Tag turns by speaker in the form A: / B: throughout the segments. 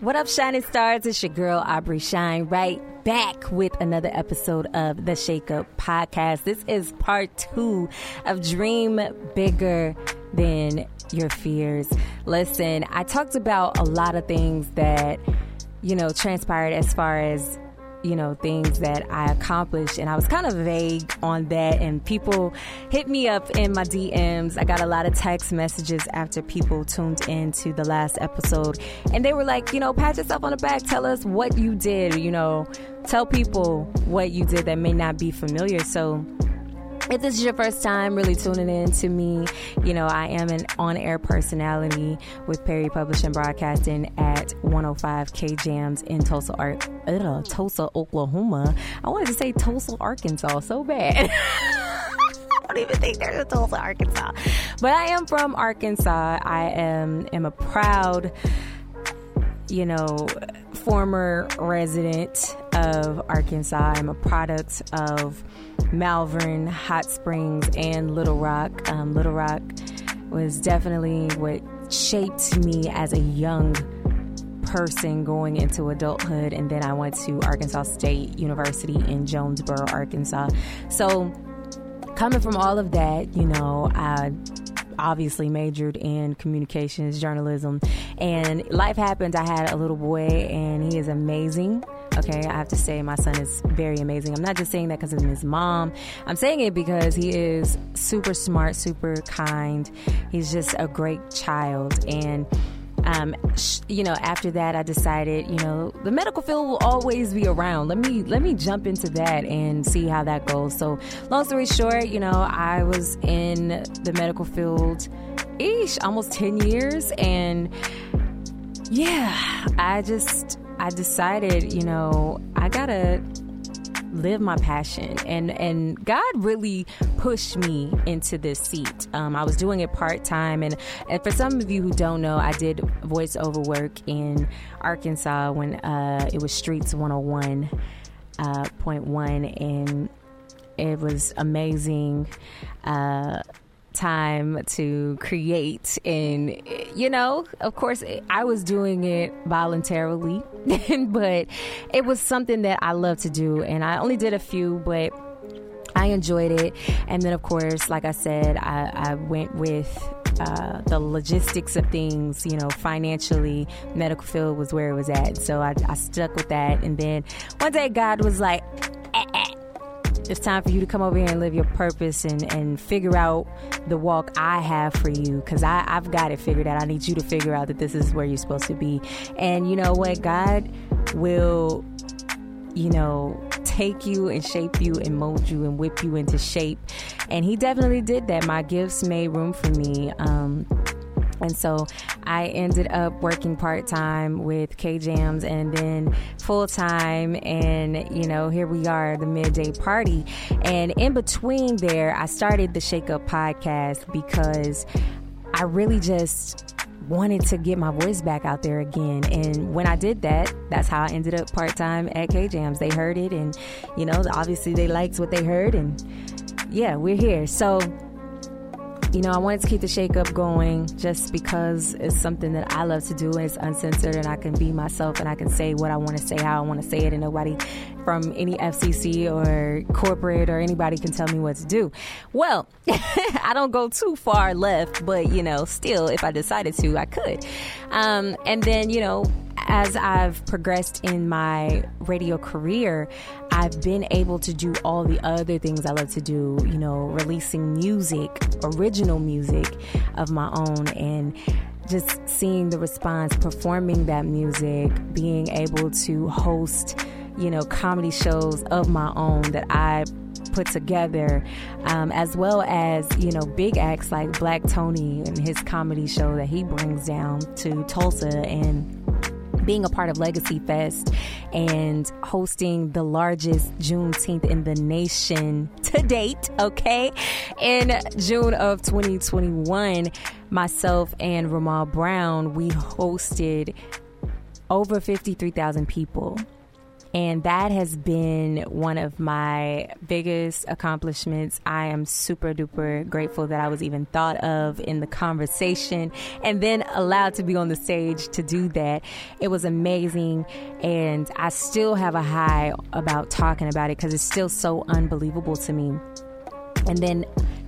A: What up, Shining Stars? It's your girl, Aubrey Shine, right back with another episode of the Shake Up Podcast. This is part two of Dream Bigger Than Your Fears. Listen, I talked about a lot of things that, you know, transpired as far as you know, things that I accomplished. And I was kind of vague on that. And people hit me up in my DMs. I got a lot of text messages after people tuned into the last episode. And they were like, you know, pat yourself on the back. Tell us what you did, you know, tell people what you did that may not be familiar. So, if this is your first time really tuning in to me, you know, I am an on air personality with Perry Publishing Broadcasting at 105 K Jams in Tulsa, Ar- Tulsa, Oklahoma. I wanted to say Tulsa, Arkansas so bad. I don't even think there's a Tulsa, Arkansas. But I am from Arkansas. I am, am a proud, you know, former resident of Arkansas. I'm a product of Malvern, Hot Springs, and Little Rock. Um, Little Rock was definitely what shaped me as a young person going into adulthood. And then I went to Arkansas State University in Jonesboro, Arkansas. So, coming from all of that, you know, I obviously majored in communications journalism and life happened i had a little boy and he is amazing Okay, I have to say my son is very amazing. I'm not just saying that because of his mom. I'm saying it because he is super smart, super kind. He's just a great child and um, you know, after that, I decided, you know, the medical field will always be around. Let me let me jump into that and see how that goes. So, long story short, you know, I was in the medical field, ish, almost ten years, and yeah, I just I decided, you know, I gotta live my passion and and God really pushed me into this seat. Um, I was doing it part time and, and for some of you who don't know, I did voiceover work in Arkansas when uh, it was Streets 101 uh, point one and it was amazing. Uh, time to create and you know of course i was doing it voluntarily but it was something that i love to do and i only did a few but I enjoyed it. And then, of course, like I said, I, I went with uh, the logistics of things, you know, financially, medical field was where it was at. So I, I stuck with that. And then one day, God was like, it's time for you to come over here and live your purpose and, and figure out the walk I have for you because I've got it figured out. I need you to figure out that this is where you're supposed to be. And you know what? God will, you know, take you and shape you and mold you and whip you into shape. And He definitely did that. My gifts made room for me. Um, and so I ended up working part time with K Jams and then full time. And, you know, here we are, the midday party. And in between there, I started the Shake Up podcast because I really just wanted to get my voice back out there again. And when I did that, that's how I ended up part time at K Jams. They heard it, and, you know, obviously they liked what they heard. And yeah, we're here. So, you know, I wanted to keep the shake up going just because it's something that I love to do and it's uncensored and I can be myself and I can say what I want to say, how I want to say it, and nobody from any FCC or corporate or anybody can tell me what to do. Well, I don't go too far left, but you know, still, if I decided to, I could. Um, and then, you know, as I've progressed in my radio career, I've been able to do all the other things I love to do, you know, releasing music, original music of my own, and just seeing the response, performing that music, being able to host, you know, comedy shows of my own that I put together, um, as well as you know big acts like Black Tony and his comedy show that he brings down to Tulsa and being a part of Legacy Fest and hosting the largest Juneteenth in the nation to date, okay? In June of 2021, myself and Ramal Brown, we hosted over 53,000 people And that has been one of my biggest accomplishments. I am super duper grateful that I was even thought of in the conversation and then allowed to be on the stage to do that. It was amazing. And I still have a high about talking about it because it's still so unbelievable to me. And then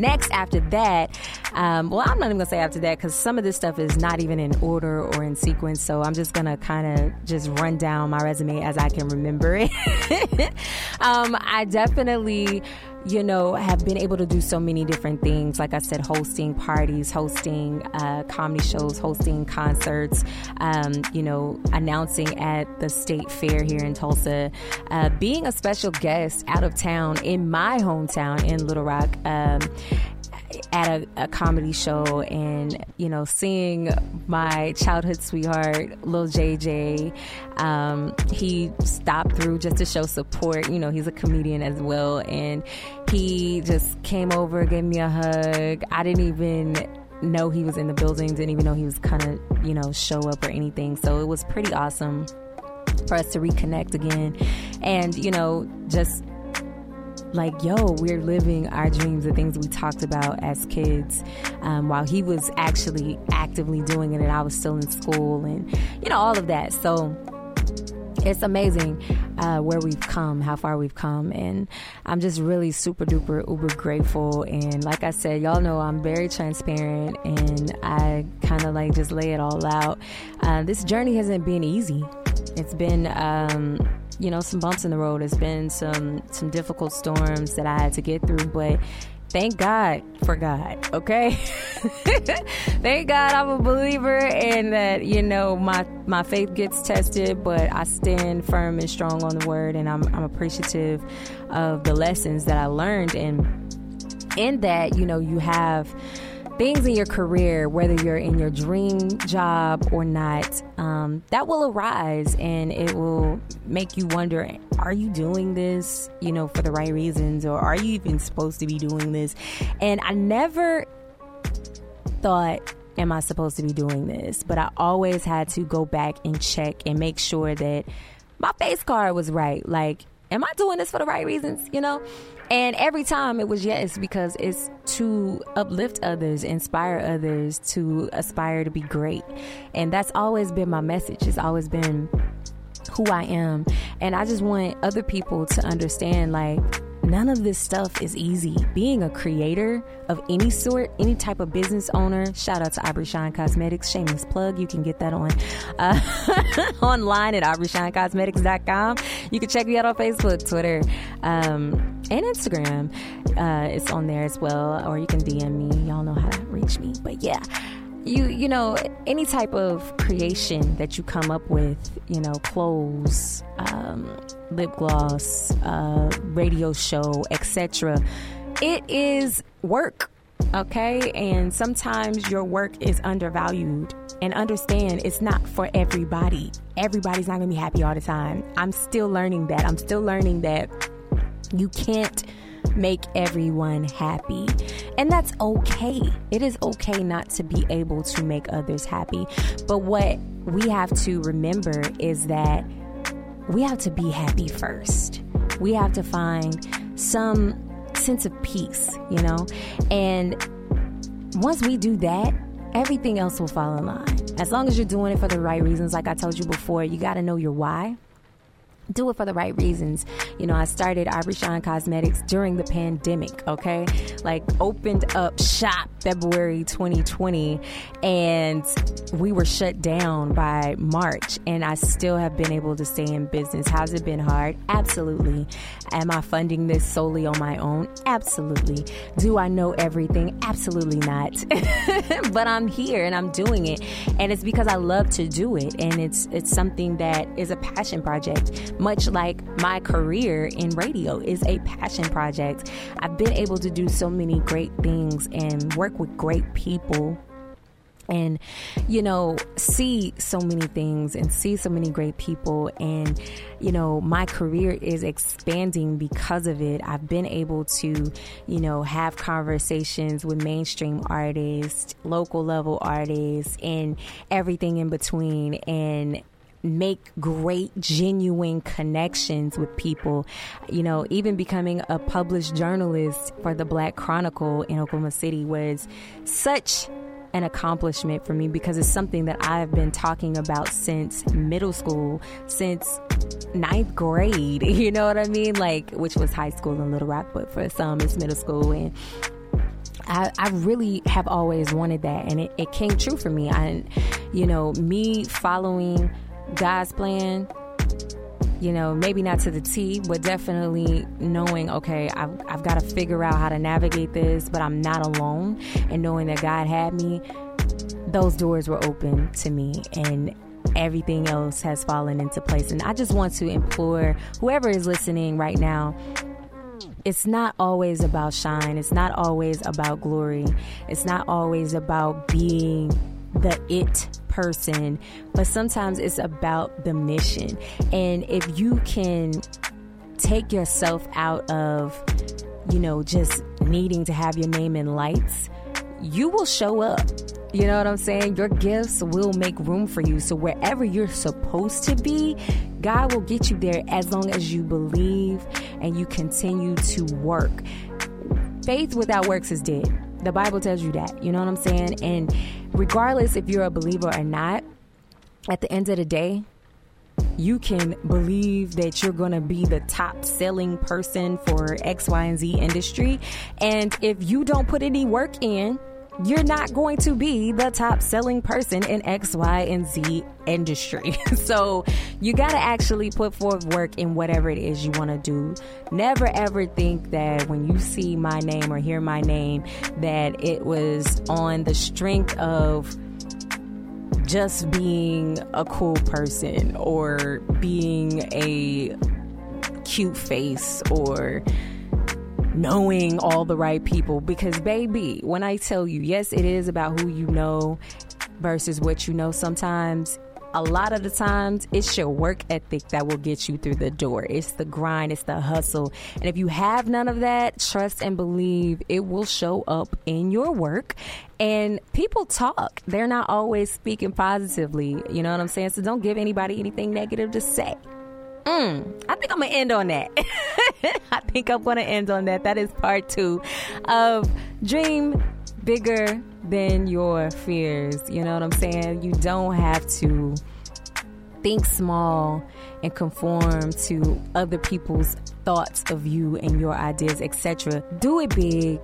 A: next after that, um, well, I'm not even gonna say after that because some of this stuff is not even in order or in sequence. So I'm just gonna kind of just run down my resume as I can remember it. um, I definitely you know, have been able to do so many different things. Like I said, hosting parties, hosting uh, comedy shows, hosting concerts, um, you know, announcing at the state fair here in Tulsa, uh, being a special guest out of town in my hometown in Little Rock. Um, at a, a, comedy show and you know seeing my childhood sweetheart lil jj um, he stopped through just to show support. You know he's a comedian as well. And he just came over gave me a hug. I didn't even know he was in the building didn't even know he was kind of you know show up or anything. So it was pretty awesome for us to reconnect again. And you know just like, yo, we're living our dreams, the things we talked about as kids, um, while he was actually actively doing it and I was still in school and, you know, all of that. So, it's amazing uh, where we've come, how far we've come, and I'm just really super duper uber grateful. And like I said, y'all know I'm very transparent, and I kind of like just lay it all out. Uh, this journey hasn't been easy. It's been um, you know some bumps in the road. It's been some some difficult storms that I had to get through, but thank God for God, okay? thank God I'm a believer and that, you know, my, my faith gets tested, but I stand firm and strong on the word and I'm, I'm appreciative of the lessons that I learned. And in that, you know, you have things in your career, whether you're in your dream job or not, um, that will arise and it will make you wonder are you doing this, you know, for the right reasons or are you even supposed to be doing this? And I never thought, am I supposed to be doing this? But I always had to go back and check and make sure that my face card was right. Like, am I doing this for the right reasons, you know? And every time it was yes, because it's to uplift others, inspire others to aspire to be great. And that's always been my message. It's always been who I am. And I just want other people to understand like, none of this stuff is easy. Being a creator of any sort, any type of business owner, shout out to Aubrey Shine Cosmetics, shameless plug. You can get that on uh, online at AubreyShineCosmetics.com. You can check me out on Facebook, Twitter, um, and Instagram. Uh, it's on there as well, or you can DM me. Y'all know how to reach me. But yeah you you know any type of creation that you come up with you know clothes um, lip gloss uh, radio show etc it is work okay? And sometimes your work is undervalued. And understand it's not for everybody. Everybody's not gonna be happy all the time. I'm still learning that. I'm still learning that you can't make everyone happy. And that's okay. It is okay not to be able to make others happy. But what we have to remember is that we have to be happy first. We have to find some sense of peace, you know? And once we do that, everything else will fall in line. As long as you're doing it for the right reasons, like I told you before, you got to know your why do it for the right reasons. You know, I started Aubrey Shine Cosmetics during the pandemic, okay? Like opened up shop February 2020 and we were shut down by March and I still have been able to stay in business. Has it been hard? Absolutely. Am I funding this solely on my own? Absolutely. Do I know everything? Absolutely not. but I'm here and I'm doing it and it's because I love to do it and it's it's something that is a passion project much like my career in radio is a passion project. I've been able to do so many great things and work with great people and you know see so many things and see so many great people. And you know my career is expanding because of it. I've been able to you know have conversations with mainstream artists local level artists and everything in between. And make great, genuine connections with people. You know, even becoming a published journalist for the Black Chronicle in Oklahoma City was such an accomplishment for me because it's something that I've been talking about since middle school, since ninth grade. You know what I mean? Like, which was high school in Little Rock, but for some, it's middle school. And I, I really have always wanted that, and it, it came true for me. And, you know, me following God's plan you know, maybe not to the T, but definitely knowing, okay, I've, I've got to figure out how to navigate this, but I'm not alone. And knowing that God had me, those doors were open to me. And everything else has fallen into place. And I just want to implore whoever is listening right now it's not always about shine. It's not always about glory. It's not always about being the it person, but sometimes it's about the mission. And if you can take yourself out of, you know, just needing to have your name in lights, you will show up. You know what I'm saying? Your gifts will make room for you. So wherever you're supposed to be, God will get you there as long as you believe and you continue to work. Faith without works is dead. The Bible tells you that. You know what I'm saying? And regardless if you're a believer or not, at the end of the day, you can believe that you're going to be the top selling person for X, Y, and Z industry. And if you don't put any work in, you're not going to be the top selling person in X, Y, and Z industry. so you got to actually put forth work in whatever it is you want to do. Never ever think that when you see my name or hear my name, that it was on the strength of just being a cool person or being a cute face or knowing all the right people because baby when i tell you yes it is about who you know versus what you know sometimes a lot of the times it's your work ethic that will get you through the door. It's the grind, it's the hustle. And if you have none of that, trust and believe it will show up in your work. And people talk, they're not always speaking positively. You know what I'm saying? So don't give anybody anything negative to say. Mm, I think I'm gonna end on that. I think I'm gonna end on that. That is part two of Dream Bigger Than Your Fears. You know what I'm saying? You don't have to think small and conform to other people's thoughts of you and your ideas, etc. Do it big,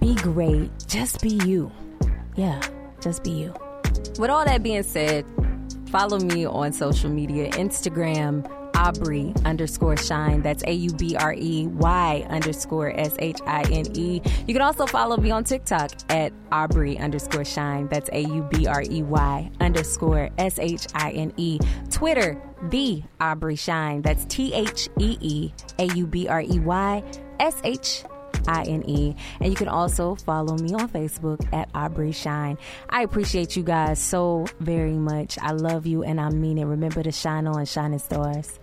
A: be great, just be you. Yeah, just be you. With all that being said, follow me on social media Instagram Aubrey underscore shine. That's A U B R E Y underscore S H I N E. You can also follow me on TikTok at Aubrey underscore shine. That's A U B R E Y underscore S H I N E. Twitter, the Aubrey Shine. That's T H E E A U B R E Y S H I N E. And you can also follow me on Facebook at Aubrey Shine. I appreciate you guys so very much. I love you and I mean it. Remember to shine on shining stars.